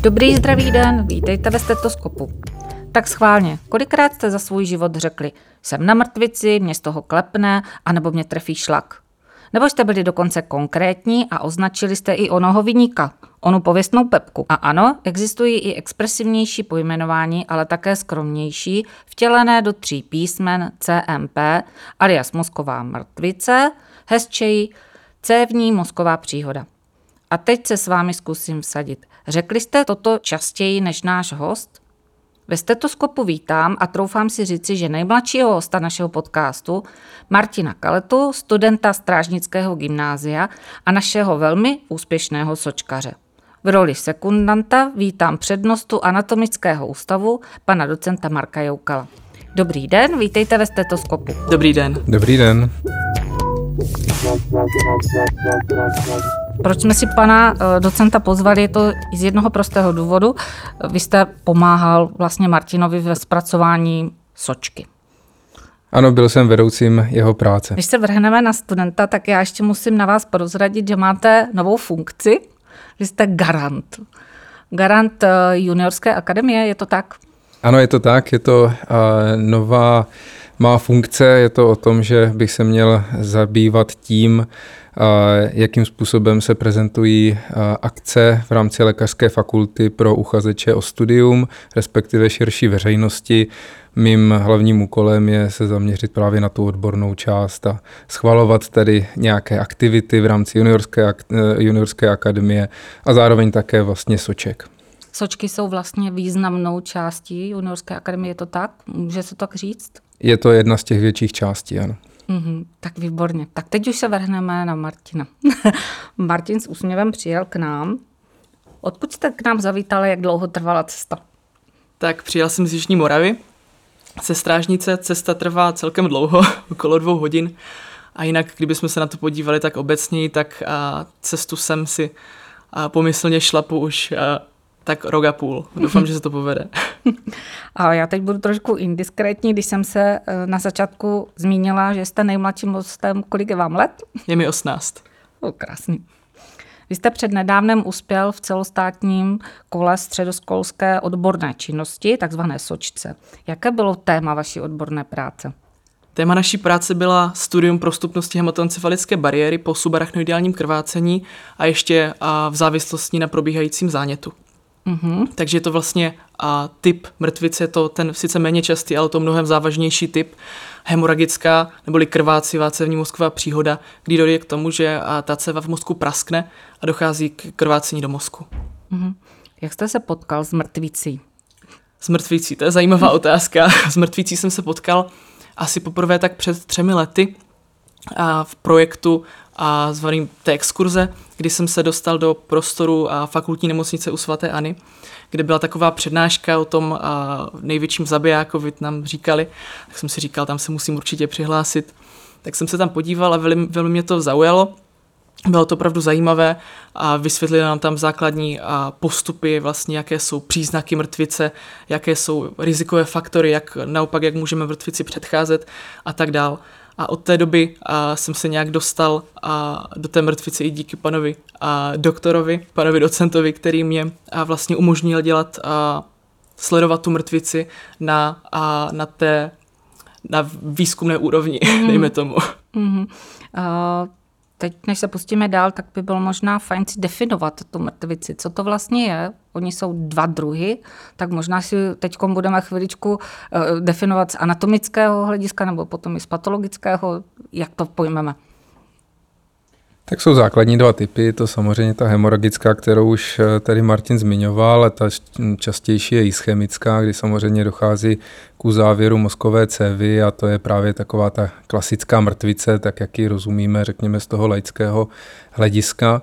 Dobrý zdravý den, vítejte ve stetoskopu. Tak schválně, kolikrát jste za svůj život řekli, jsem na mrtvici, mě z toho klepne, anebo mě trefí šlak. Nebo jste byli dokonce konkrétní a označili jste i onoho vyníka, onu pověstnou pepku. A ano, existují i expresivnější pojmenování, ale také skromnější, vtělené do tří písmen CMP, alias mozková mrtvice, hezčeji cévní mozková příhoda. A teď se s vámi zkusím vsadit. Řekli jste toto častěji než náš host? Ve stetoskopu vítám a troufám si říci, že nejmladšího hosta našeho podcastu, Martina Kaletu, studenta Strážnického gymnázia a našeho velmi úspěšného sočkaře. V roli sekundanta vítám přednostu Anatomického ústavu, pana docenta Marka Joukala. Dobrý den, vítejte ve stetoskopu. Dobrý den. Dobrý den. Proč jsme si pana eh, docenta pozvali, je to z jednoho prostého důvodu. Vy jste pomáhal vlastně Martinovi ve zpracování sočky. Ano, byl jsem vedoucím jeho práce. Když se vrhneme na studenta, tak já ještě musím na vás prozradit, že máte novou funkci, že jste garant. Garant eh, juniorské akademie, je to tak? Ano, je to tak, je to uh, nová má funkce, je to o tom, že bych se měl zabývat tím, jakým způsobem se prezentují akce v rámci lékařské fakulty pro uchazeče o studium, respektive širší veřejnosti. Mým hlavním úkolem je se zaměřit právě na tu odbornou část a schvalovat tedy nějaké aktivity v rámci juniorské, e, juniorské akademie a zároveň také vlastně soček. Sočky jsou vlastně významnou částí juniorské akademie, je to tak? Může se tak říct? Je to jedna z těch větších částí, ano. Mm-hmm, tak výborně. Tak teď už se vrhneme na Martina. Martin s úsměvem přijel k nám. Odkud jste k nám zavítali, jak dlouho trvala cesta? Tak přijel jsem z Jižní Moravy. Se strážnice cesta trvá celkem dlouho, okolo dvou hodin. A jinak, kdybychom se na to podívali tak obecně, tak a, cestu jsem si a, pomyslně šlapu už a, tak rok a půl. Doufám, že se to povede. A já teď budu trošku indiskrétní, když jsem se eh, na začátku zmínila, že jste nejmladším hostem. Kolik je vám let? Je mi 18. O, krásný. Vy jste před nedávnem uspěl v celostátním kole středoskolské odborné činnosti, takzvané sočce. Jaké bylo téma vaší odborné práce? Téma naší práce byla studium prostupnosti hematoencefalické bariéry po subarachnoideálním krvácení a ještě v závislosti na probíhajícím zánětu. Mm-hmm. Takže je to vlastně a, typ mrtvice, je to ten sice méně častý, ale to mnohem závažnější typ hemoragická neboli krvácivá cévní mozková příhoda, kdy dojde k tomu, že a, ta céva v mozku praskne a dochází k krvácení do mozku. Mm-hmm. Jak jste se potkal s mrtvicí? S mrtvicí, to je zajímavá otázka. S mrtvicí jsem se potkal asi poprvé tak před třemi lety a v projektu a zvaným té exkurze, kdy jsem se dostal do prostoru a fakultní nemocnice u svatéAny, kde byla taková přednáška o tom a největším zabijákovi, nám říkali, tak jsem si říkal, tam se musím určitě přihlásit. Tak jsem se tam podíval a velmi, velmi mě to zaujalo. Bylo to opravdu zajímavé a vysvětlili nám tam základní postupy, vlastně jaké jsou příznaky mrtvice, jaké jsou rizikové faktory, jak naopak, jak můžeme mrtvici předcházet a tak dál. A od té doby a, jsem se nějak dostal a, do té mrtvice i díky panovi a, doktorovi, panovi docentovi, který mě a, vlastně umožnil dělat, a, sledovat tu mrtvici na, a, na té na výzkumné úrovni, mm. dejme tomu. Mm. Uh, teď, než se pustíme dál, tak by bylo možná fajn si definovat tu mrtvici. Co to vlastně je? Oni jsou dva druhy, tak možná si teď budeme chviličku uh, definovat z anatomického hlediska nebo potom i z patologického, jak to pojmeme. Tak jsou základní dva typy, to samozřejmě ta hemoragická, kterou už eh, tady Martin zmiňoval, a ta častější je ischemická, kdy samozřejmě dochází k závěru mozkové cévy a to je právě taková ta klasická mrtvice, tak jak ji rozumíme, řekněme, z toho laického hlediska.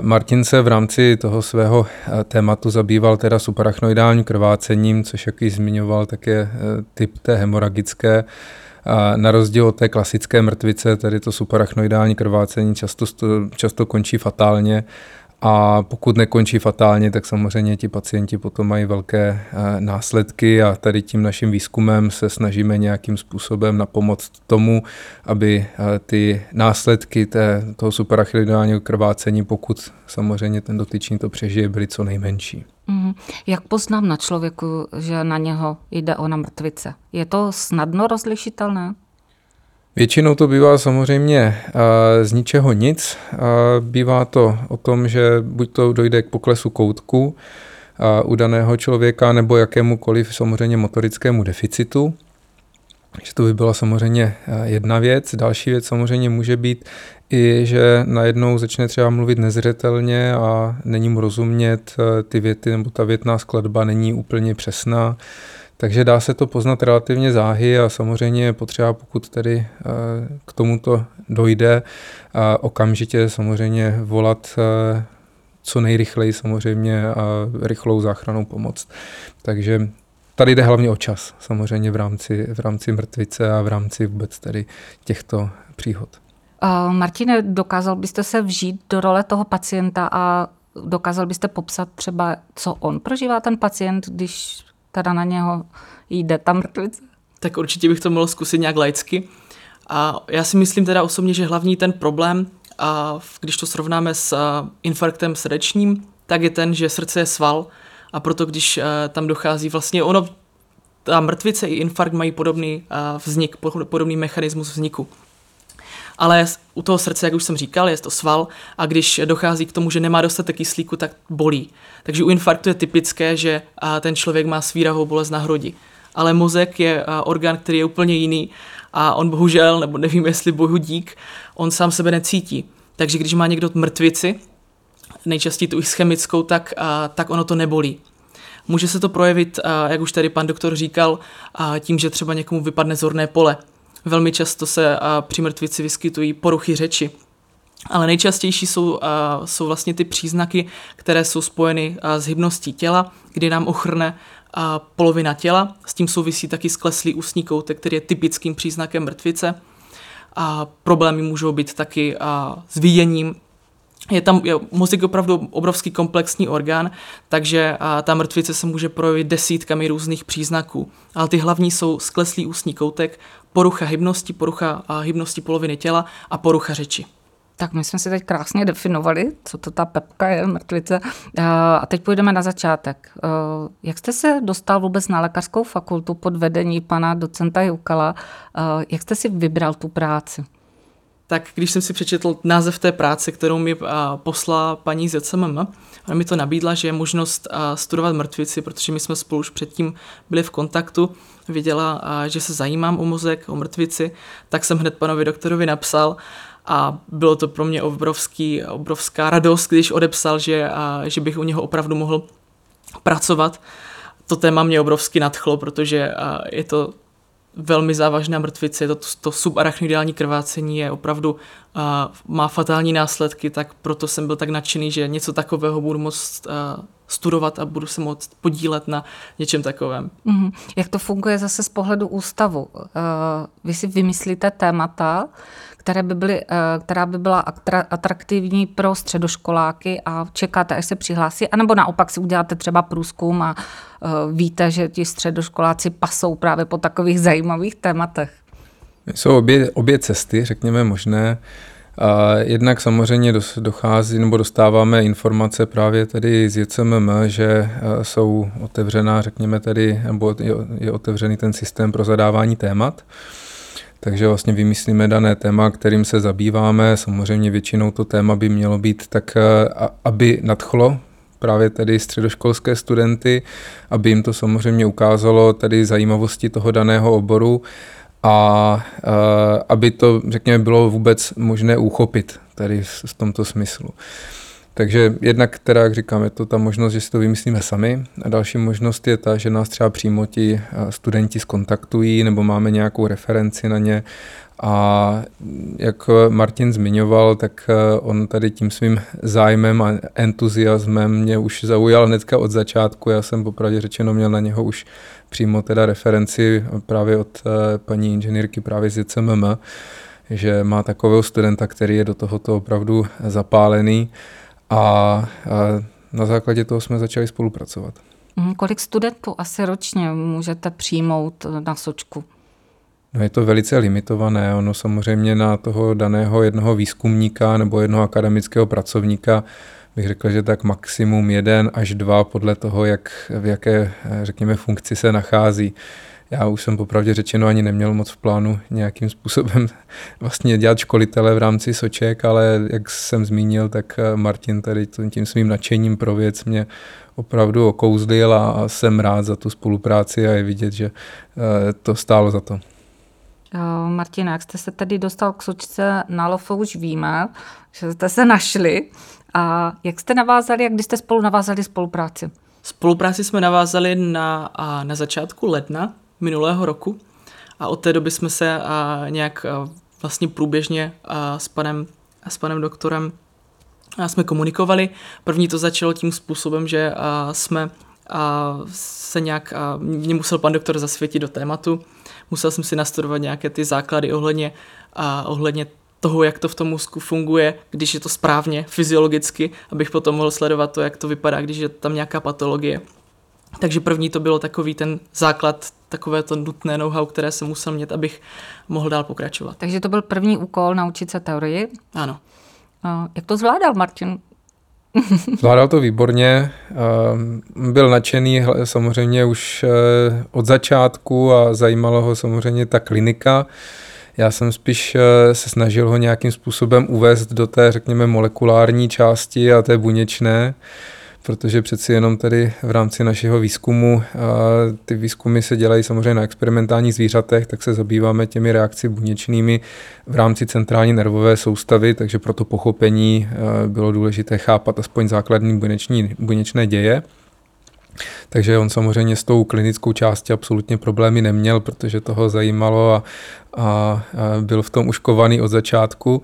Martin se v rámci toho svého eh, tématu zabýval teda subarachnoidálním krvácením, což jak ji zmiňoval, tak je eh, typ té hemoragické, a na rozdíl od té klasické mrtvice, tedy to subarachnoidální krvácení často, často končí fatálně a pokud nekončí fatálně, tak samozřejmě ti pacienti potom mají velké následky a tady tím naším výzkumem se snažíme nějakým způsobem na pomoc tomu, aby ty následky té, toho suprachylidálního krvácení, pokud samozřejmě ten dotyčný to přežije, byly co nejmenší. Mm. Jak poznám na člověku, že na něho jde o mrtvice? Je to snadno rozlišitelné? Většinou to bývá samozřejmě z ničeho nic. Bývá to o tom, že buď to dojde k poklesu koutku u daného člověka nebo jakémukoliv samozřejmě motorickému deficitu. Že to by byla samozřejmě jedna věc. Další věc samozřejmě může být i, že najednou začne třeba mluvit nezřetelně a není mu rozumět ty věty nebo ta větná skladba není úplně přesná. Takže dá se to poznat relativně záhy a samozřejmě je potřeba, pokud tedy eh, k tomuto dojde, okamžitě samozřejmě volat eh, co nejrychleji samozřejmě a rychlou záchranou pomoc. Takže tady jde hlavně o čas, samozřejmě v rámci, v rámci mrtvice a v rámci vůbec tedy těchto příhod. Martine, dokázal byste se vžít do role toho pacienta a dokázal byste popsat třeba, co on prožívá ten pacient, když teda na něho jde ta mrtvice. Tak určitě bych to mohl zkusit nějak laicky. A já si myslím teda osobně, že hlavní ten problém, a když to srovnáme s infarktem srdečním, tak je ten, že srdce je sval a proto když tam dochází vlastně ono, ta mrtvice i infarkt mají podobný vznik, podobný mechanismus vzniku. Ale u toho srdce, jak už jsem říkal, je to sval a když dochází k tomu, že nemá dostatek kyslíku, tak bolí. Takže u infarktu je typické, že ten člověk má svíravou bolest na hrudi. Ale mozek je orgán, který je úplně jiný a on bohužel, nebo nevím jestli bohu dík, on sám sebe necítí. Takže když má někdo mrtvici, nejčastěji tu chemickou, tak, tak ono to nebolí. Může se to projevit, jak už tady pan doktor říkal, tím, že třeba někomu vypadne zorné pole. Velmi často se při mrtvici vyskytují poruchy řeči. Ale nejčastější jsou, jsou vlastně ty příznaky, které jsou spojeny s hybností těla, kdy nám ochrne polovina těla. S tím souvisí taky skleslý ústní koutek, který je typickým příznakem mrtvice. A problémy můžou být taky s výjením je tam je, mozek opravdu obrovský komplexní orgán, takže a, ta mrtvice se může projevit desítkami různých příznaků. Ale ty hlavní jsou skleslý ústní koutek, porucha hybnosti, porucha a, hybnosti poloviny těla a porucha řeči. Tak my jsme si teď krásně definovali, co to ta pepka je, mrtvice. A teď půjdeme na začátek. Jak jste se dostal vůbec na lékařskou fakultu pod vedení pana docenta Jukala? Jak jste si vybral tu práci? Tak když jsem si přečetl název té práce, kterou mi poslala paní z JCMM, ona mi to nabídla, že je možnost studovat mrtvici, protože my jsme spolu už předtím byli v kontaktu, viděla, že se zajímám o mozek, o mrtvici, tak jsem hned panovi doktorovi napsal a bylo to pro mě obrovský, obrovská radost, když odepsal, že, že bych u něho opravdu mohl pracovat. To téma mě obrovsky nadchlo, protože je to velmi závažná mrtvice, to, to subarachnoidální krvácení je opravdu, uh, má fatální následky, tak proto jsem byl tak nadšený, že něco takového budu moct uh, studovat a budu se moct podílet na něčem takovém. Mm-hmm. Jak to funguje zase z pohledu ústavu? Uh, vy si vymyslíte témata, které by byly, uh, která by byla atraktivní pro středoškoláky a čekáte, až se přihlásí, anebo naopak si uděláte třeba průzkum a uh, víte, že ti středoškoláci pasou právě po takových zajímavých tématech? Jsou obě, obě cesty, řekněme, možné. A jednak samozřejmě dochází nebo dostáváme informace právě tady z JCMM, že e, jsou otevřená, řekněme tedy, nebo je otevřený ten systém pro zadávání témat. Takže vlastně vymyslíme dané téma, kterým se zabýváme. Samozřejmě většinou to téma by mělo být tak, e, aby nadchlo právě tedy středoškolské studenty, aby jim to samozřejmě ukázalo tady zajímavosti toho daného oboru a aby to, řekněme, bylo vůbec možné uchopit tady v tomto smyslu. Takže jednak, teda, jak říkám, je to ta možnost, že si to vymyslíme sami. A další možnost je ta, že nás třeba přímo ti studenti skontaktují nebo máme nějakou referenci na ně. A jak Martin zmiňoval, tak on tady tím svým zájmem a entuziasmem mě už zaujal hnedka od začátku. Já jsem popravdě řečeno měl na něho už přímo teda referenci právě od eh, paní inženýrky právě z JCMM, že má takového studenta, který je do tohoto opravdu zapálený a, a na základě toho jsme začali spolupracovat. Mhm, kolik studentů asi ročně můžete přijmout na Sočku? No je to velice limitované. Ono samozřejmě na toho daného jednoho výzkumníka nebo jednoho akademického pracovníka bych řekl, že tak maximum jeden až dva podle toho, jak, v jaké, řekněme, funkci se nachází. Já už jsem popravdě řečeno ani neměl moc v plánu nějakým způsobem vlastně dělat školitele v rámci Soček, ale jak jsem zmínil, tak Martin tady tím svým nadšením pro věc mě opravdu okouzlil a jsem rád za tu spolupráci a je vidět, že eh, to stálo za to. Martina, jak jste se tedy dostal k Sočce na Lofo, už víme, že jste se našli. A jak jste navázali, jak kdy jste spolu navázali spolupráci? Spolupráci jsme navázali na, na začátku ledna minulého roku a od té doby jsme se a, nějak vlastně průběžně s, panem, s panem doktorem jsme komunikovali. První to začalo tím způsobem, že jsme a, se nějak, a, mě musel pan doktor zasvětit do tématu, musel jsem si nastudovat nějaké ty základy ohledně, a, ohledně toho, jak to v tom mozku funguje, když je to správně, fyziologicky, abych potom mohl sledovat to, jak to vypadá, když je tam nějaká patologie. Takže první to bylo takový ten základ, takové to nutné know-how, které jsem musel mít, abych mohl dál pokračovat. Takže to byl první úkol naučit se teorii? Ano. Jak to zvládal Martin? Zvládal to výborně, byl nadšený samozřejmě už eh, od začátku a zajímalo ho samozřejmě ta klinika. Já jsem spíš eh, se snažil ho nějakým způsobem uvést do té, řekněme, molekulární části a té buněčné, protože přeci jenom tady v rámci našeho výzkumu, ty výzkumy se dělají samozřejmě na experimentálních zvířatech, tak se zabýváme těmi reakci buněčnými v rámci centrální nervové soustavy, takže pro to pochopení bylo důležité chápat aspoň základní buněční, buněčné děje. Takže on samozřejmě s tou klinickou částí absolutně problémy neměl, protože toho zajímalo a, a, a byl v tom uškovaný od začátku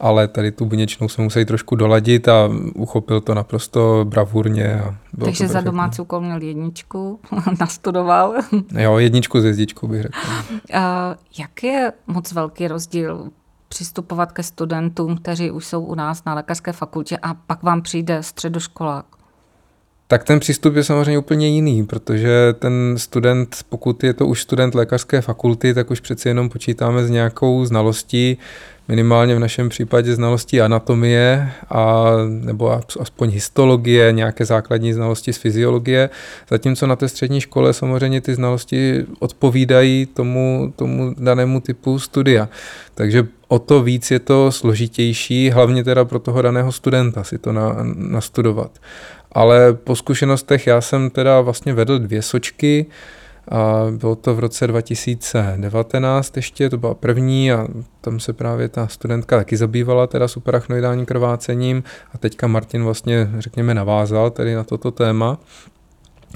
ale tady tu buněčnou jsme museli trošku doladit a uchopil to naprosto bravurně. A bylo Takže za domácí úkol měl jedničku, nastudoval. jo, jedničku z jezdičku bych řekl. A jak je moc velký rozdíl přistupovat ke studentům, kteří už jsou u nás na lékařské fakultě a pak vám přijde středoškolák? tak ten přístup je samozřejmě úplně jiný, protože ten student, pokud je to už student lékařské fakulty, tak už přeci jenom počítáme s nějakou znalostí, minimálně v našem případě znalostí anatomie, a, nebo aspoň histologie, nějaké základní znalosti z fyziologie, zatímco na té střední škole samozřejmě ty znalosti odpovídají tomu, tomu danému typu studia. Takže o to víc je to složitější, hlavně teda pro toho daného studenta si to na, nastudovat. Ale po zkušenostech já jsem teda vlastně vedl dvě sočky, a bylo to v roce 2019 ještě, to byla první a tam se právě ta studentka taky zabývala teda superachnoidálním krvácením a teďka Martin vlastně, řekněme, navázal tedy na toto téma.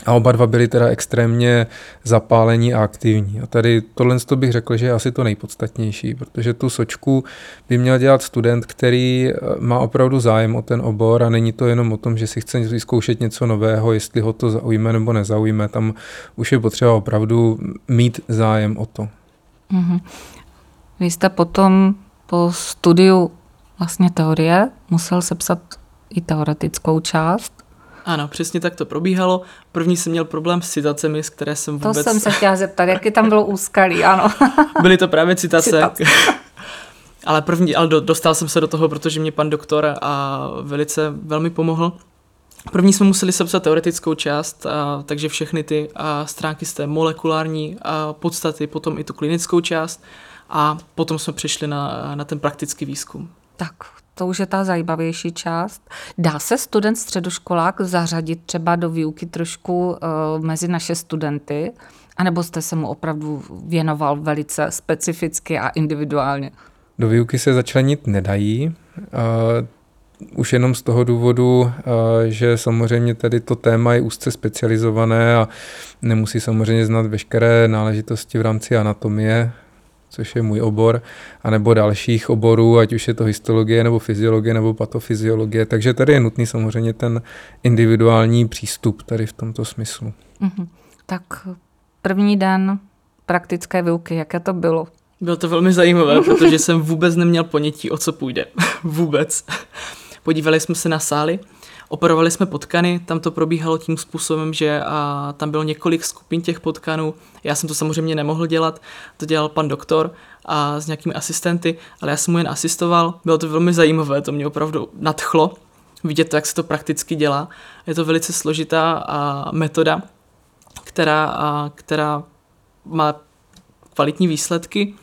A oba dva byli teda extrémně zapálení a aktivní. A tady tohle bych řekl, že je asi to nejpodstatnější, protože tu sočku by měl dělat student, který eh, má opravdu zájem o ten obor a není to jenom o tom, že si chce vyzkoušet něco nového, jestli ho to zaujme nebo nezaujme. Tam už je potřeba opravdu mít zájem o to. Mm-hmm. Vy jste potom po studiu vlastně teorie musel sepsat i teoretickou část. Ano, přesně tak to probíhalo. První jsem měl problém s citacemi, z které jsem vůbec... To jsem se chtěla zeptat, jaký tam bylo úskalí, ano. Byly to právě citace. citace. ale první, ale dostal jsem se do toho, protože mě pan doktor a velice velmi pomohl. První jsme museli sepsat teoretickou část, a, takže všechny ty a, stránky z té molekulární a, podstaty, potom i tu klinickou část a potom jsme přišli na, na ten praktický výzkum. Tak, to už je ta zajímavější část. Dá se student středoškolák zařadit třeba do výuky trošku uh, mezi naše studenty? A nebo jste se mu opravdu věnoval velice specificky a individuálně? Do výuky se začlenit nedají. Uh, už jenom z toho důvodu, uh, že samozřejmě tady to téma je úzce specializované a nemusí samozřejmě znát veškeré náležitosti v rámci anatomie, což je můj obor, anebo dalších oborů, ať už je to histologie nebo fyziologie nebo patofyziologie. Takže tady je nutný samozřejmě ten individuální přístup tady v tomto smyslu. Mm-hmm. Tak první den praktické výuky, jaké to bylo? Bylo to velmi zajímavé, protože jsem vůbec neměl ponětí, o co půjde. vůbec. podívali jsme se na sály, operovali jsme potkany, tam to probíhalo tím způsobem, že a, tam bylo několik skupin těch potkanů. Já jsem to samozřejmě nemohl dělat, to dělal pan doktor a s nějakými asistenty, ale já jsem mu jen asistoval. Bylo to velmi zajímavé, to mě opravdu nadchlo vidět to, jak se to prakticky dělá. Je to velice složitá a, metoda, která, a, která má kvalitní výsledky.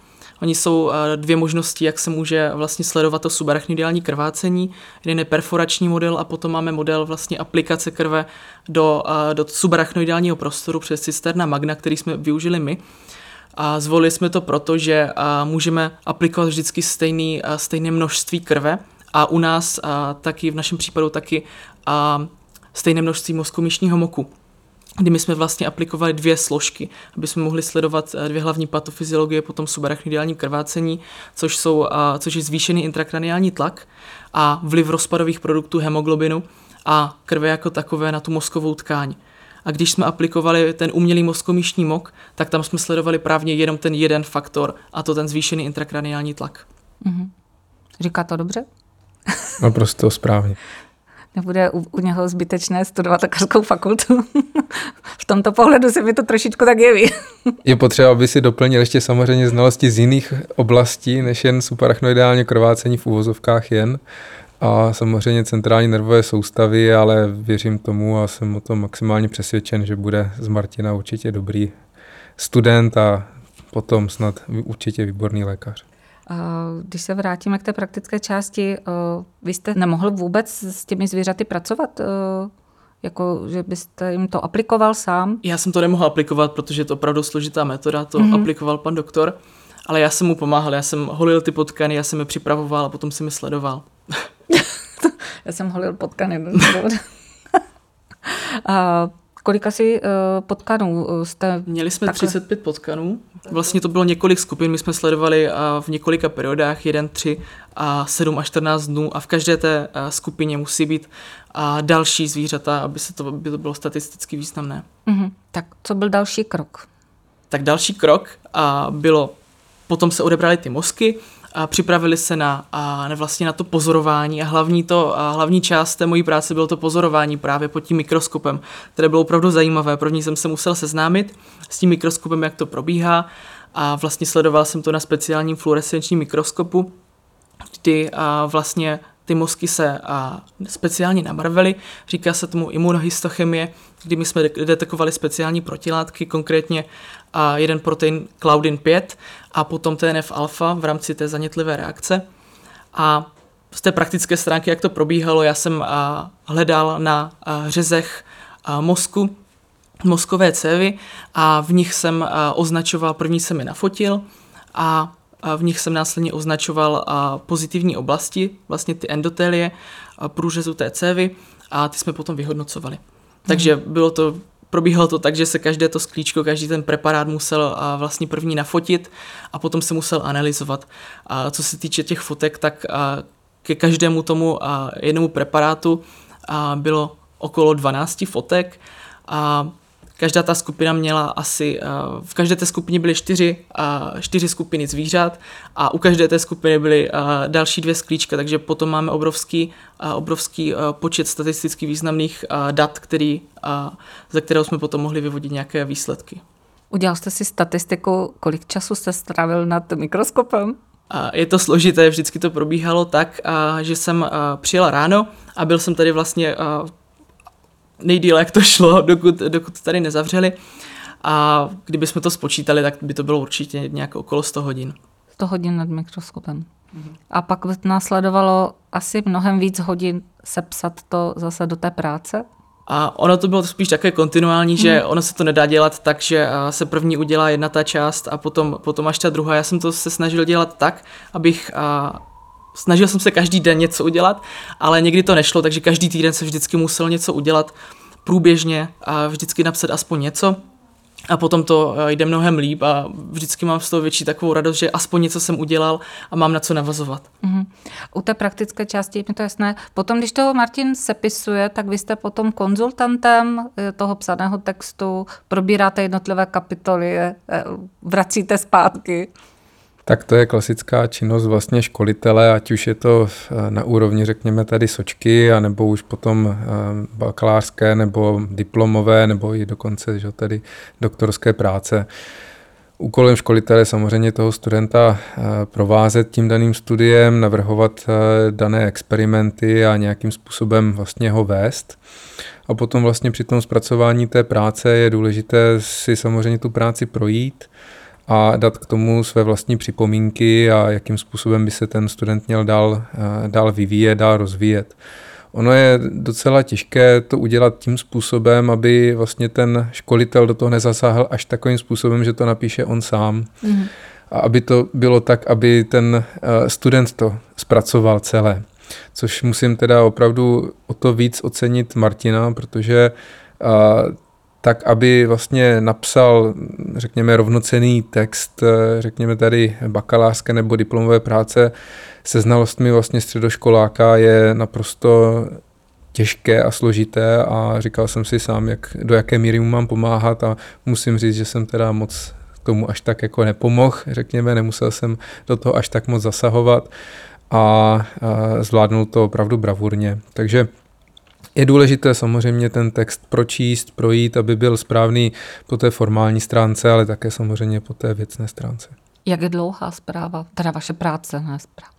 Oni jsou dvě možnosti, jak se může vlastně sledovat to subarachnoideální krvácení. Jeden je perforační model a potom máme model vlastně aplikace krve do, do subarachnoideálního prostoru přes cisterna magna, který jsme využili my. A zvolili jsme to proto, že můžeme aplikovat vždycky stejný, stejné množství krve a u nás a taky v našem případu taky a stejné množství mozkomyšního moku kdy my jsme vlastně aplikovali dvě složky, aby jsme mohli sledovat eh, dvě hlavní patofyziologie po tom subarachnoideálním krvácení, což, jsou, což je zvýšený intrakraniální tlak a vliv rozpadových produktů hemoglobinu a krve jako takové na tu mozkovou tkáň. A když jsme aplikovali ten umělý mozkomíšní mok, tak tam jsme sledovali právě jenom ten jeden faktor, a to ten zvýšený intrakraniální tlak. Mm-hmm. Říká to dobře? Naprosto správně nebude u, u něho zbytečné studovat lékařskou fakultu. v tomto pohledu se mi to trošičku tak jeví. Je potřeba, aby si doplnil ještě samozřejmě znalosti z jiných oblastí, než jen subarachnoidálně krvácení v úvozovkách jen. A samozřejmě centrální nervové soustavy, ale věřím tomu a jsem o tom maximálně přesvědčen, že bude z Martina určitě dobrý student a potom snad určitě výborný lékař. Když se vrátíme k té praktické části, vy jste nemohl vůbec s těmi zvířaty pracovat? Jako, že byste jim to aplikoval sám? Já jsem to nemohl aplikovat, protože je to opravdu složitá metoda, to mm-hmm. aplikoval pan doktor, ale já jsem mu pomáhal, já jsem holil ty potkany, já jsem je připravoval a potom jsem je sledoval. já jsem holil potkany. a Kolik asi uh, potkanů eh, jste? Měli jsme takhle... 35 potkanů. Vlastně to bylo několik skupin, my jsme sledovali uh, v několika periodách, 1, 3 a 7 až 14 dnů a v každé té skupině musí být uh, další zvířata, aby, se to, aby to bylo statisticky významné. Uh-huh. Tak co byl další krok? Tak další krok uh, bylo, potom se odebrali ty mozky, a připravili se na, a, na vlastně na to pozorování a hlavní, to, a hlavní část té mojí práce bylo to pozorování právě pod tím mikroskopem, které bylo opravdu zajímavé. První jsem se musel seznámit s tím mikroskopem, jak to probíhá a vlastně sledoval jsem to na speciálním fluorescenčním mikroskopu, kdy a, vlastně ty mozky se a, speciálně namrvely, říká se tomu imunohistochemie, kdy my jsme detekovali speciální protilátky, konkrétně a jeden protein Claudin 5 a potom TNF alfa v rámci té zanětlivé reakce. A z té praktické stránky, jak to probíhalo, já jsem a, hledal na a, řezech a, mozku, mozkové cévy a v nich jsem a, označoval, první jsem je nafotil a v nich jsem následně označoval pozitivní oblasti, vlastně ty endotelie, průřezu té cévy a ty jsme potom vyhodnocovali. Takže mhm. bylo to, probíhalo to tak, že se každé to sklíčko, každý ten preparát musel vlastně první nafotit a potom se musel analyzovat. A co se týče těch fotek, tak ke každému tomu jednomu preparátu bylo okolo 12 fotek a Každá ta skupina měla asi, eh, v každé té skupině byly čtyři, eh, čtyři skupiny zvířat a u každé té skupiny byly eh, další dvě sklíčka, takže potom máme obrovský, obrovský počet statisticky významných dat, který, ze kterého jsme potom mohli vyvodit nějaké výsledky. Udělal jste si statistiku, kolik času jste strávil nad mikroskopem? Je to složité, vždycky to probíhalo tak, že jsem přijela ráno a byl jsem tady vlastně nejdíle, jak to šlo, dokud, dokud tady nezavřeli. A kdybychom to spočítali, tak by to bylo určitě nějak okolo 100 hodin. 100 hodin nad mikroskopem. Mhm. A pak následovalo asi mnohem víc hodin sepsat to zase do té práce? A ono to bylo spíš také kontinuální, že hmm. ono se to nedá dělat tak, že se první udělá jedna ta část a potom, potom až ta druhá. Já jsem to se snažil dělat tak, abych snažil jsem se každý den něco udělat, ale někdy to nešlo, takže každý týden se vždycky musel něco udělat průběžně a vždycky napsat aspoň něco. A potom to eh, jde mnohem líp a vždycky mám z toho větší takovou radost, že aspoň něco jsem udělal a mám na co navazovat. Mm-hmm. U té praktické části je mi to jasné. Potom, když toho Martin sepisuje, tak vy jste potom konzultantem eh, toho psaného textu, probíráte jednotlivé kapitoly, eh, vracíte zpátky. Tak to je klasická činnost vlastně školitele, ať už je to na úrovni, řekněme, tady sočky, anebo už potom bakalářské, nebo diplomové, nebo i dokonce že tady doktorské práce. Úkolem školitele samozřejmě toho studenta eh, provázet tím daným studiem, navrhovat eh, dané experimenty a nějakým způsobem vlastně ho vést. A potom vlastně při tom zpracování té práce je důležité si samozřejmě tu práci projít a dát k tomu své vlastní připomínky a jakým způsobem by se ten student měl dál, eh, dál vyvíjet, dál rozvíjet. Ono je docela těžké to udělat tím způsobem, aby vlastně ten školitel do toho nezasáhl až takovým způsobem, že to napíše on sám. Mm. A aby to bylo tak, aby ten eh, student to zpracoval celé. Což musím teda opravdu o to víc ocenit Martina, protože eh, tak, aby vlastně napsal, řekněme, rovnocený text, eh, řekněme tady bakalářské nebo diplomové práce se znalostmi vlastně středoškoláka je naprosto těžké a složité a říkal jsem si sám, jak, do jaké míry mu mám pomáhat a musím říct, že jsem teda moc tomu až tak jako nepomohl, řekněme, nemusel jsem do toho až tak moc zasahovat a, a zvládnul to opravdu bravurně. Takže je důležité samozřejmě ten text pročíst, projít, aby byl správný po té formální stránce, ale také samozřejmě po té věcné stránce. Jak je dlouhá zpráva? Teda vaše práce, ne zpráva.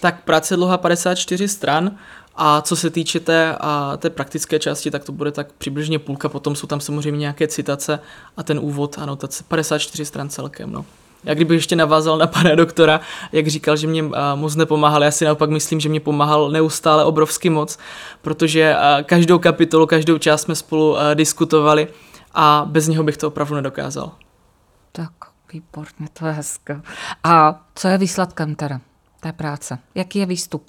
Tak práce je dlouhá 54 stran a co se týče té, a té praktické části, tak to bude tak přibližně půlka, potom jsou tam samozřejmě nějaké citace a ten úvod, anotace, 54 stran celkem. No. Já kdybych ještě navázal na pana doktora, jak říkal, že mě moc nepomáhal, já si naopak myslím, že mě pomáhal neustále obrovsky moc, protože každou kapitolu, každou část jsme spolu diskutovali a bez něho bych to opravdu nedokázal. Tak, výborně, to je hezké. A co je výsledkem teda té práce? Jaký je výstup?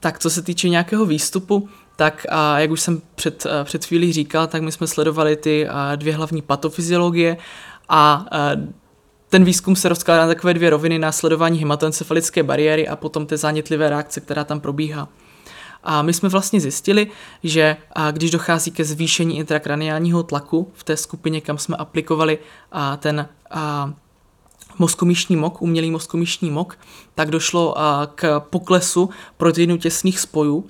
Tak co se týče nějakého výstupu, tak a jak už jsem před, před chvílí říkal, tak my jsme sledovali ty dvě hlavní patofyziologie a ten výzkum se rozkládá na takové dvě roviny na sledování hematoencefalické bariéry a potom té zánětlivé reakce, která tam probíhá. A my jsme vlastně zjistili, že když dochází ke zvýšení intrakraniálního tlaku v té skupině, kam jsme aplikovali ten mozkomíšní mok, umělý mozkomíšní mok, tak došlo k poklesu proteinu těsných spojů.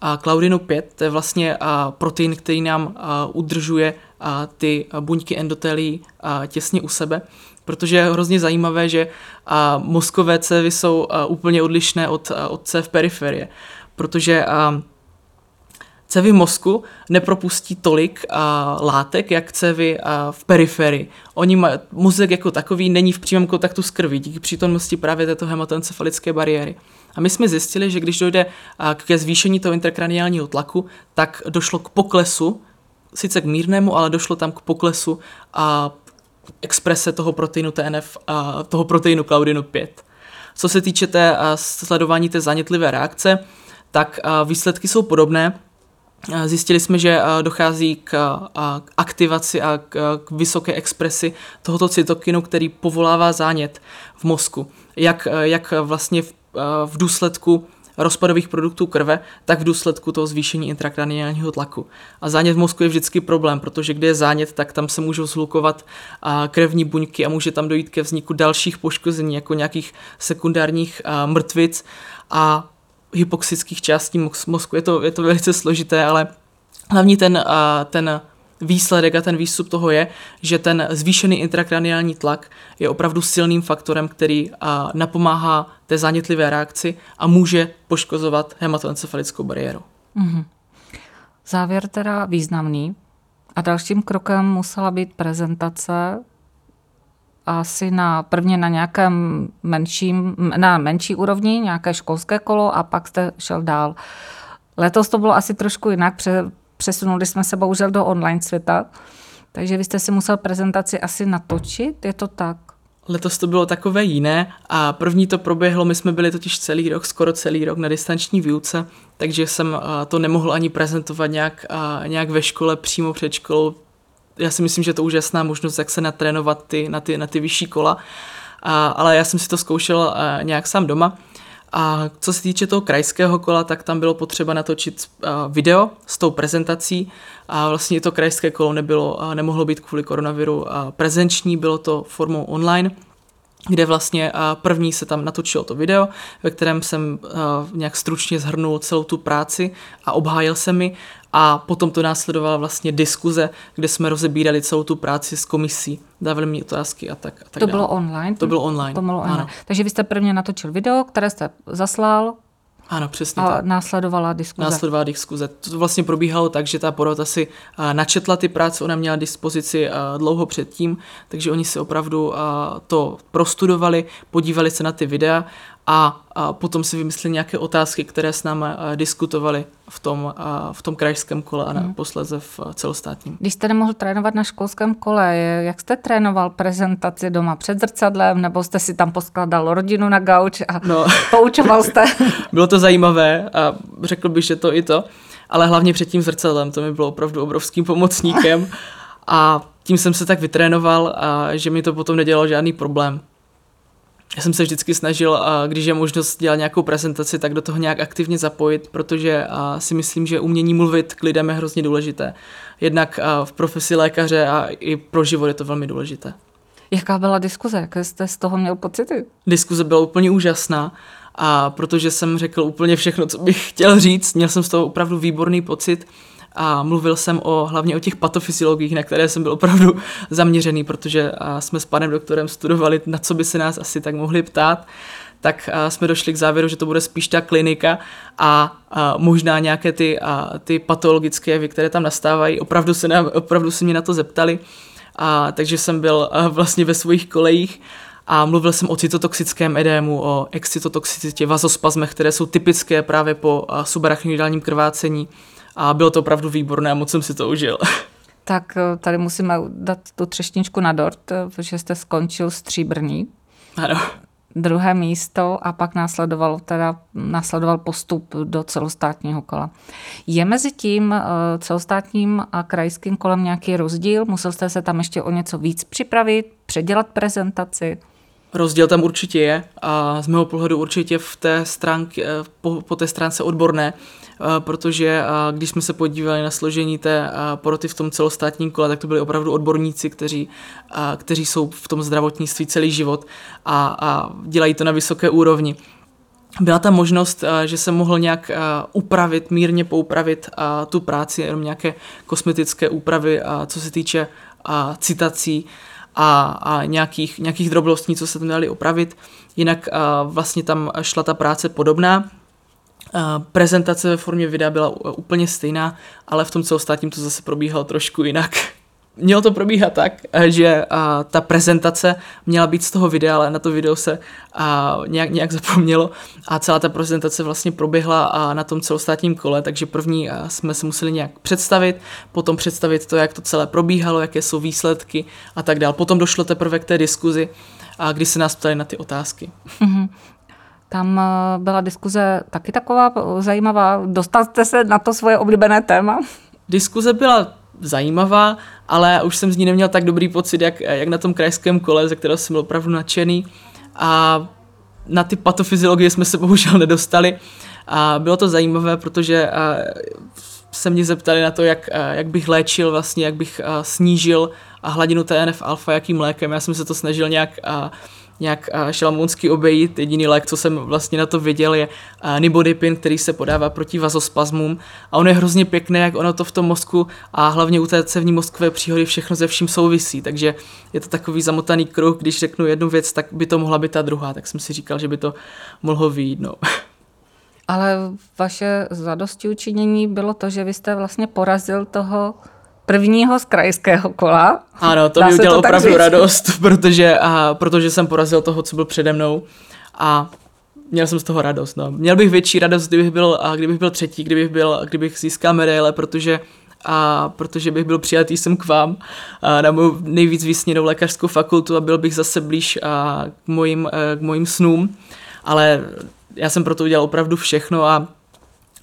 A Claudinu 5, to je vlastně protein, který nám udržuje ty buňky endotelií těsně u sebe protože je hrozně zajímavé, že a, mozkové cévy jsou a, úplně odlišné od, a, od cév periferie, protože a, cévy mozku nepropustí tolik a, látek, jak cévy a, v periferii. Oni maj, mozek jako takový není v přímém kontaktu s krví, díky přítomnosti právě této hematoencefalické bariéry. A my jsme zjistili, že když dojde ke zvýšení toho intrakraniálního tlaku, tak došlo k poklesu, sice k mírnému, ale došlo tam k poklesu a exprese toho proteinu TNF a toho proteinu Claudinu 5. Co se týče té sledování té zanětlivé reakce, tak výsledky jsou podobné. Zjistili jsme, že dochází k aktivaci a k vysoké expresi tohoto cytokinu, který povolává zánět v mozku. Jak, jak vlastně v, v důsledku rozpadových produktů krve, tak v důsledku toho zvýšení intrakraniálního tlaku. A zánět v mozku je vždycky problém, protože kde je zánět, tak tam se můžou zhlukovat krevní buňky a může tam dojít ke vzniku dalších poškození, jako nějakých sekundárních mrtvic a hypoxických částí mozku. Je to, je to velice složité, ale hlavní ten, ten výsledek a ten výstup toho je, že ten zvýšený intrakraniální tlak je opravdu silným faktorem, který napomáhá té zánětlivé reakci a může poškozovat hematoencefalickou bariéru. Mm-hmm. Závěr teda významný. A dalším krokem musela být prezentace asi na prvně na nějakém menším, na menší úrovni, nějaké školské kolo a pak jste šel dál. Letos to bylo asi trošku jinak, přesunuli jsme se bohužel do online světa, takže vy jste si musel prezentaci asi natočit, je to tak? Letos to bylo takové jiné a první to proběhlo, my jsme byli totiž celý rok, skoro celý rok na distanční výuce, takže jsem to nemohl ani prezentovat nějak, nějak ve škole, přímo před školou. Já si myslím, že to je úžasná možnost, jak se natrénovat ty, na, ty, na ty vyšší kola, a, ale já jsem si to zkoušel nějak sám doma. A co se týče toho krajského kola, tak tam bylo potřeba natočit video s tou prezentací a vlastně to krajské kolo nebylo, nemohlo být kvůli koronaviru prezenční, bylo to formou online. Kde vlastně první se tam natočilo to video, ve kterém jsem nějak stručně zhrnul celou tu práci a obhájil se mi a potom to následovala vlastně diskuze, kde jsme rozebírali celou tu práci s komisí, dávali mi otázky a tak. A tak to dále. bylo online? To bylo online. To bylo online. Ano. Takže vy jste prvně natočil video, které jste zaslal ano, přesně a tak. následovala diskuze. Následovala diskuze. To vlastně probíhalo tak, že ta porota si načetla ty práce, ona měla dispozici dlouho předtím, takže oni si opravdu to prostudovali, podívali se na ty videa a, potom si vymysleli nějaké otázky, které s námi diskutovali v tom, a, v tom krajském kole a hmm. posledze v celostátním. Když jste nemohl trénovat na školském kole, jak jste trénoval prezentaci doma před zrcadlem, nebo jste si tam poskladal rodinu na gauč a no. poučoval jste? Bylo to zajímavé a řekl bych, že to i to, ale hlavně před tím zrcadlem, to mi bylo opravdu obrovským pomocníkem a tím jsem se tak vytrénoval, a že mi to potom nedělalo žádný problém já jsem se vždycky snažil, když je možnost dělat nějakou prezentaci, tak do toho nějak aktivně zapojit, protože si myslím, že umění mluvit k lidem je hrozně důležité. Jednak v profesi lékaře a i pro život je to velmi důležité. Jaká byla diskuze? Jaké jste z toho měl pocity? Diskuze byla úplně úžasná a protože jsem řekl úplně všechno, co bych chtěl říct, měl jsem z toho opravdu výborný pocit a mluvil jsem o, hlavně o těch patofyziologiích, na které jsem byl opravdu zaměřený, protože jsme s panem doktorem studovali, na co by se nás asi tak mohli ptát tak jsme došli k závěru, že to bude spíš ta klinika a, možná nějaké ty, a, ty patologické jevy, které tam nastávají. Opravdu se, na, opravdu se mě na to zeptali, a, takže jsem byl vlastně ve svých kolejích a mluvil jsem o cytotoxickém edému, o excitotoxicitě, vazospazmech, které jsou typické právě po subarachnoidálním krvácení a bylo to opravdu výborné a moc jsem si to užil. Tak eh, tady musíme dát tu třešničku na dort, eh, protože jste skončil stříbrný. Ano. Druhé místo a pak následoval, teda, následoval postup do celostátního kola. Je mezi tím eh, celostátním a krajským kolem nějaký rozdíl? Musel jste se tam ještě o něco víc připravit, předělat prezentaci? Rozdíl tam určitě je a z mého pohledu určitě v té stránky, po, po té stránce odborné, Eh, protože eh, když jsme se podívali na složení té eh, poroty v tom celostátním kole, tak to byli opravdu odborníci, kteří, kteří jsou v tom zdravotnictví celý život a, a dělají to na vysoké úrovni. Byla tam možnost, že jsem mohl nějak upravit, mírně poupravit tu práci, jenom nějaké kosmetické úpravy, co se týče citací a, a nějakých, nějakých drobností, co se tam dali opravit. Jinak vlastně tam šla ta práce podobná, prezentace ve formě videa byla úplně stejná, ale v tom celostátním to zase probíhalo trošku jinak. Mělo to probíhat tak, že a, ta prezentace měla být z toho videa, ale na to video se a, nějak, nějak zapomnělo a celá ta prezentace vlastně proběhla a, na tom celostátním kole, takže první a, jsme se museli nějak představit, potom představit to, jak to celé probíhalo, jaké jsou výsledky a tak dál. Potom došlo teprve k té diskuzi, a kdy se nás ptali na ty otázky. Mm-hmm. Tam eh, byla diskuze taky taková zajímavá. Dostal jste se na to svoje oblíbené téma? Diskuze byla zajímavá, ale už jsem z ní neměl tak dobrý pocit, jak, jak na tom krajském kole, ze kterého jsem byl opravdu nadšený. A na ty patofyziologie jsme se bohužel nedostali. A bylo to zajímavé, protože se mě zeptali na to, jak, jak bych léčil, vlastně, jak bych snížil hladinu TNF alfa, jakým lékem. Já jsem se to snažil nějak nějak šalamounsky obejít. Jediný lék, co jsem vlastně na to viděl, je nibodipin, který se podává proti vazospazmům. A on je hrozně pěkný, jak ono to v tom mozku a hlavně u té cevní mozkové příhody všechno ze vším souvisí. Takže je to takový zamotaný kruh, když řeknu jednu věc, tak by to mohla být ta druhá. Tak jsem si říkal, že by to mohlo vyjít. No. Ale vaše zadosti učinění bylo to, že vy jste vlastně porazil toho prvního z krajského kola. Ano, to Dá mi udělalo opravdu radost, protože, a, protože jsem porazil toho, co byl přede mnou a měl jsem z toho radost. No. Měl bych větší radost, kdybych byl, a kdybych byl třetí, kdybych, byl, kdybych získal medaile, protože a protože bych byl přijatý sem k vám a na mou nejvíc vysněnou lékařskou fakultu a byl bych zase blíž a k, mojim, e, k mojim snům, ale já jsem proto udělal opravdu všechno a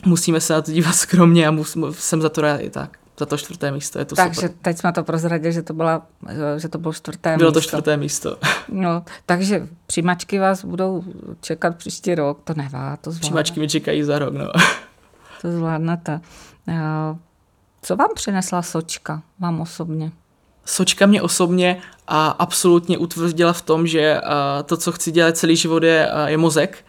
musíme se na to dívat skromně a mus, jsem za to rád i tak za to čtvrté místo. Je to takže super. teď jsme to prozradili, že to, byla, že to bylo čtvrté bylo místo. Bylo to čtvrté místo. No, takže přijímačky vás budou čekat příští rok, to nevá, to zvládne. Přijímačky mi čekají za rok, no. To zvládnete. Co vám přinesla Sočka, vám osobně? sočka mě osobně a absolutně utvrdila v tom, že a, to, co chci dělat celý život, je, a, je mozek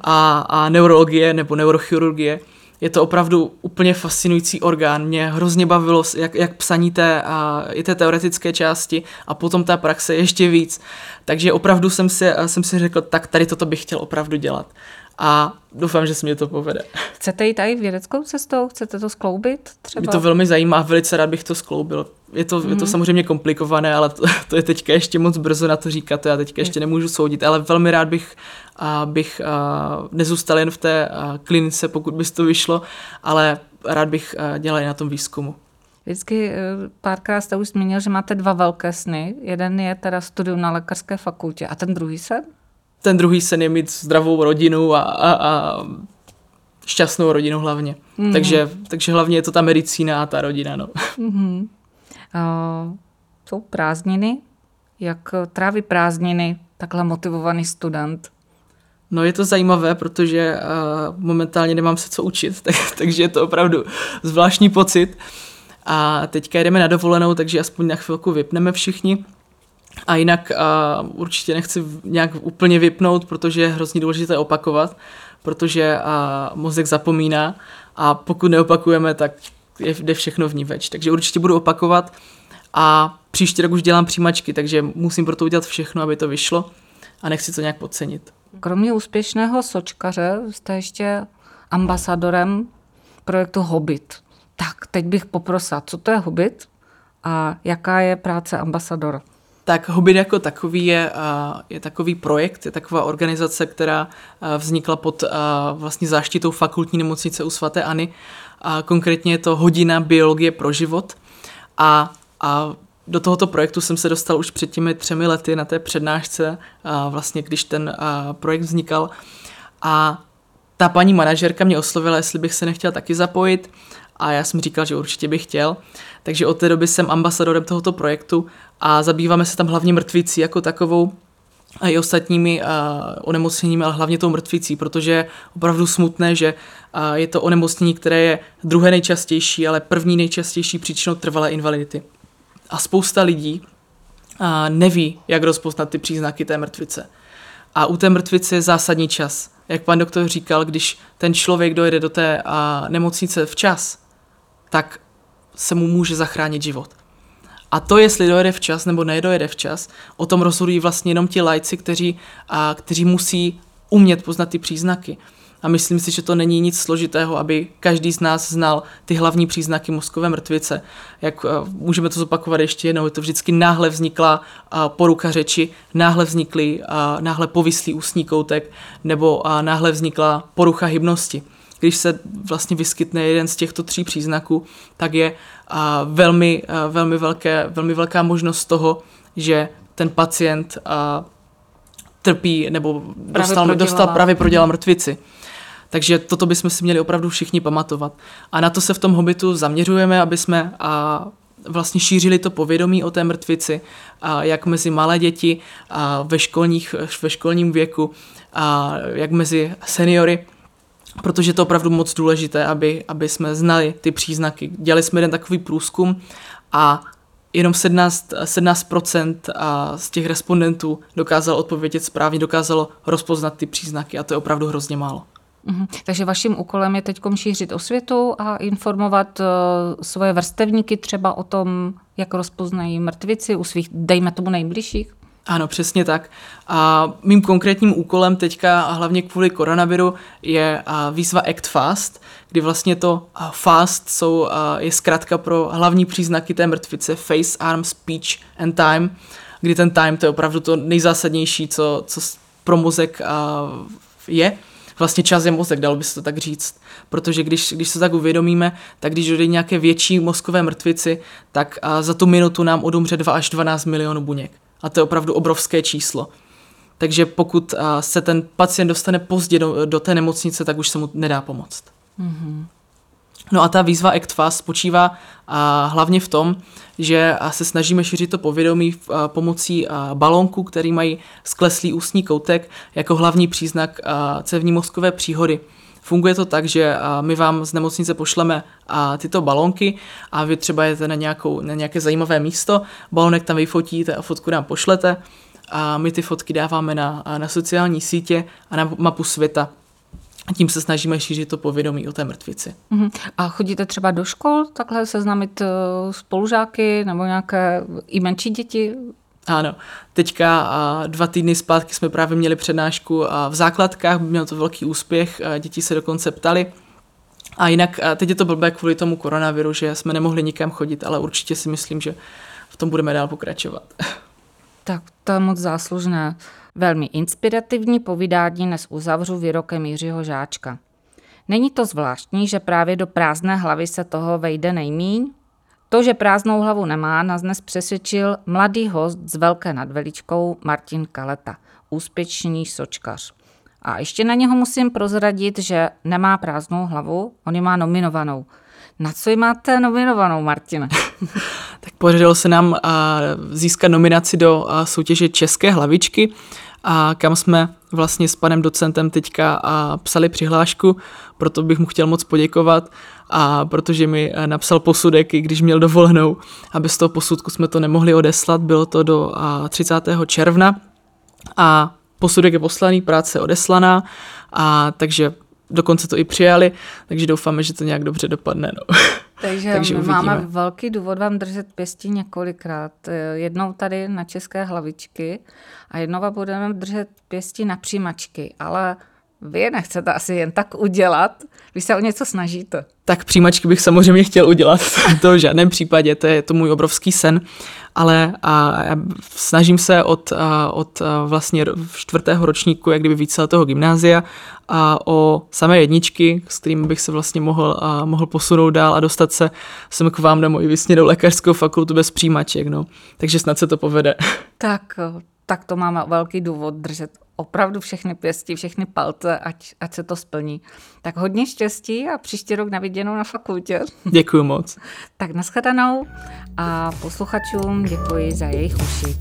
a, a neurologie nebo neurochirurgie. Je to opravdu úplně fascinující orgán. Mě hrozně bavilo, jak, jak psaní té, a, i té teoretické části a potom ta praxe ještě víc. Takže opravdu jsem si, jsem si řekl, tak tady toto bych chtěl opravdu dělat a doufám, že se mě to povede. Chcete jít i vědeckou cestou? Chcete to skloubit třeba? Mě to velmi zajímá velice rád bych to skloubil. Je to, mm. je to mhm. samozřejmě komplikované, ale to, to je teďka ještě moc brzo na to říkat, to já teďka ještě nemůžu soudit, ale velmi rád bych, a, bych a, nezůstal jen v té a, klinice, pokud by to vyšlo, ale rád bych a, dělal i na tom výzkumu. Vždycky e, párkrát jste už zmínil, že máte dva velké sny. Jeden je teda studium na lékařské fakultě a ten druhý sen? Ten druhý sen je mít zdravou rodinu a, a, a šťastnou rodinu hlavně. Mm. Takže, takže hlavně je to ta medicína a ta rodina. No. Mm-hmm. Uh, jsou prázdniny? Jak tráví prázdniny takhle motivovaný student? No je to zajímavé, protože uh, momentálně nemám se co učit, tak, takže je to opravdu zvláštní pocit. A teďka jdeme na dovolenou, takže aspoň na chvilku vypneme všichni. A jinak uh, určitě nechci nějak úplně vypnout, protože je hrozně důležité opakovat, protože uh, mozek zapomíná a pokud neopakujeme, tak je, jde všechno v ní več. Takže určitě budu opakovat a příští rok už dělám přijímačky, takže musím pro to udělat všechno, aby to vyšlo a nechci to nějak podcenit. Kromě úspěšného sočkaře jste ještě ambasadorem projektu Hobbit. Tak, teď bych poprosila, co to je Hobbit a jaká je práce ambasadora? Tak Hobbit jako takový je, je takový projekt, je taková organizace, která vznikla pod vlastně záštitou fakultní nemocnice u svatéAny. A konkrétně je to hodina biologie pro život. A, a do tohoto projektu jsem se dostal už před těmi třemi lety na té přednášce, vlastně když ten projekt vznikal. A ta paní manažerka mě oslovila, jestli bych se nechtěl taky zapojit a já jsem říkal, že určitě bych chtěl. Takže od té doby jsem ambasadorem tohoto projektu a zabýváme se tam hlavně mrtvící jako takovou a i ostatními uh, onemocněními, ale hlavně tou mrtvicí, protože je opravdu smutné, že uh, je to onemocnění, které je druhé nejčastější, ale první nejčastější příčinou trvalé invalidity. A spousta lidí uh, neví, jak rozpoznat ty příznaky té mrtvice. A u té mrtvice je zásadní čas. Jak pan doktor říkal, když ten člověk dojde do té uh, nemocnice včas, tak se mu může zachránit život. A to, jestli dojede včas nebo nedojede včas, o tom rozhodují vlastně jenom ti lajci, kteří, a, kteří musí umět poznat ty příznaky. A myslím si, že to není nic složitého, aby každý z nás znal ty hlavní příznaky mozkové mrtvice. Jak můžeme to zopakovat ještě jednou, je to vždycky náhle vznikla poruka řeči, náhle vznikly, náhle povislý ústní koutek nebo náhle vznikla porucha hybnosti když se vlastně vyskytne jeden z těchto tří příznaků, tak je a, velmi, a, velmi, velké, velmi velká možnost toho, že ten pacient a, trpí nebo dostal, právě dostal právě prodělal mrtvici. Takže toto bychom si měli opravdu všichni pamatovat. A na to se v tom hobitu zaměřujeme, aby jsme a, vlastně šířili to povědomí o té mrtvici, a jak mezi malé děti a ve, školních, ve školním věku, a jak mezi seniory, protože to je opravdu moc důležité, aby, aby jsme znali ty příznaky. Dělali jsme jeden takový průzkum a jenom 17, 17% z těch respondentů dokázalo odpovědět správně, dokázalo rozpoznat ty příznaky a to je opravdu hrozně málo. Mhm. Takže vaším úkolem je teď šířit osvětu a informovat uh, svoje vrstevníky třeba o tom, jak rozpoznají mrtvici u svých, dejme tomu, nejbližších? Ano, přesně tak. A mým konkrétním úkolem teďka, a hlavně kvůli koronaviru, je výzva Act Fast, kdy vlastně to fast jsou, je zkrátka pro hlavní příznaky té mrtvice face, arm, speech and time, kdy ten time to je opravdu to nejzásadnější, co, co pro mozek je. Vlastně čas je mozek, dalo by se to tak říct. Protože když, když se tak uvědomíme, tak když dojde nějaké větší mozkové mrtvici, tak za tu minutu nám odumře 2 až 12 milionů buněk. A to je opravdu obrovské číslo. Takže pokud se ten pacient dostane pozdě do, do té nemocnice, tak už se mu nedá pomoct. Mm-hmm. No a ta výzva Act Fast spočívá a, hlavně v tom, že a, se snažíme šířit to povědomí a, pomocí a, balónku, který mají skleslý ústní koutek jako hlavní příznak a, cévní mozkové příhody. Funguje to tak, že my vám z nemocnice pošleme tyto balonky a vy třeba jete na, nějakou, na nějaké zajímavé místo, balonek tam vyfotíte a fotku nám pošlete a my ty fotky dáváme na, na sociální sítě a na mapu světa. A tím se snažíme šířit to povědomí o té mrtvici. Uh-huh. A chodíte třeba do škol takhle seznámit uh, spolužáky nebo nějaké i menší děti? Ano, teďka dva týdny zpátky jsme právě měli přednášku v základkách, měl to velký úspěch, děti se dokonce ptali. A jinak, teď je to blbé kvůli tomu koronaviru, že jsme nemohli nikam chodit, ale určitě si myslím, že v tom budeme dál pokračovat. Tak to je moc záslužné. Velmi inspirativní povídání dnes uzavřu výrokem Jiřího Žáčka. Není to zvláštní, že právě do prázdné hlavy se toho vejde nejmíň? To, že prázdnou hlavu nemá, nás dnes přesvědčil mladý host s velké nadveličkou Martin Kaleta, úspěšný sočkař. A ještě na něho musím prozradit, že nemá prázdnou hlavu, on ji má nominovanou. Na co ji máte nominovanou, Martine? tak podařilo se nám získat nominaci do soutěže České hlavičky, a kam jsme vlastně s panem docentem teďka a psali přihlášku, proto bych mu chtěl moc poděkovat a protože mi eh, napsal posudek, i když měl dovolenou a bez toho posudku jsme to nemohli odeslat, bylo to do 30. června a posudek je poslaný, práce odeslaná a takže dokonce to i přijali, takže doufáme, že to nějak dobře dopadne. No. Takže, takže máme velký důvod vám držet pěstí několikrát. Eh, jednou tady na české hlavičky a jednou vám budeme držet pěstí na přijímačky, ale vy je nechcete asi jen tak udělat, vy se o něco snažíte. Tak přijímačky bych samozřejmě chtěl udělat, to v žádném případě, to je to můj obrovský sen, ale a, a snažím se od, a, od a vlastně čtvrtého ročníku, jak kdyby toho gymnázia, a o samé jedničky, s kterými bych se vlastně mohl, a, mohl posunout dál a dostat se sem k vám na moji vysněnou lékařskou fakultu bez přijímaček, no. Takže snad se to povede. Tak, tak to máme velký důvod držet opravdu všechny pěsti, všechny palce, ať, ať se to splní. Tak hodně štěstí a příští rok na viděnou na fakultě. Děkuji moc. tak nashledanou a posluchačům děkuji za jejich uši.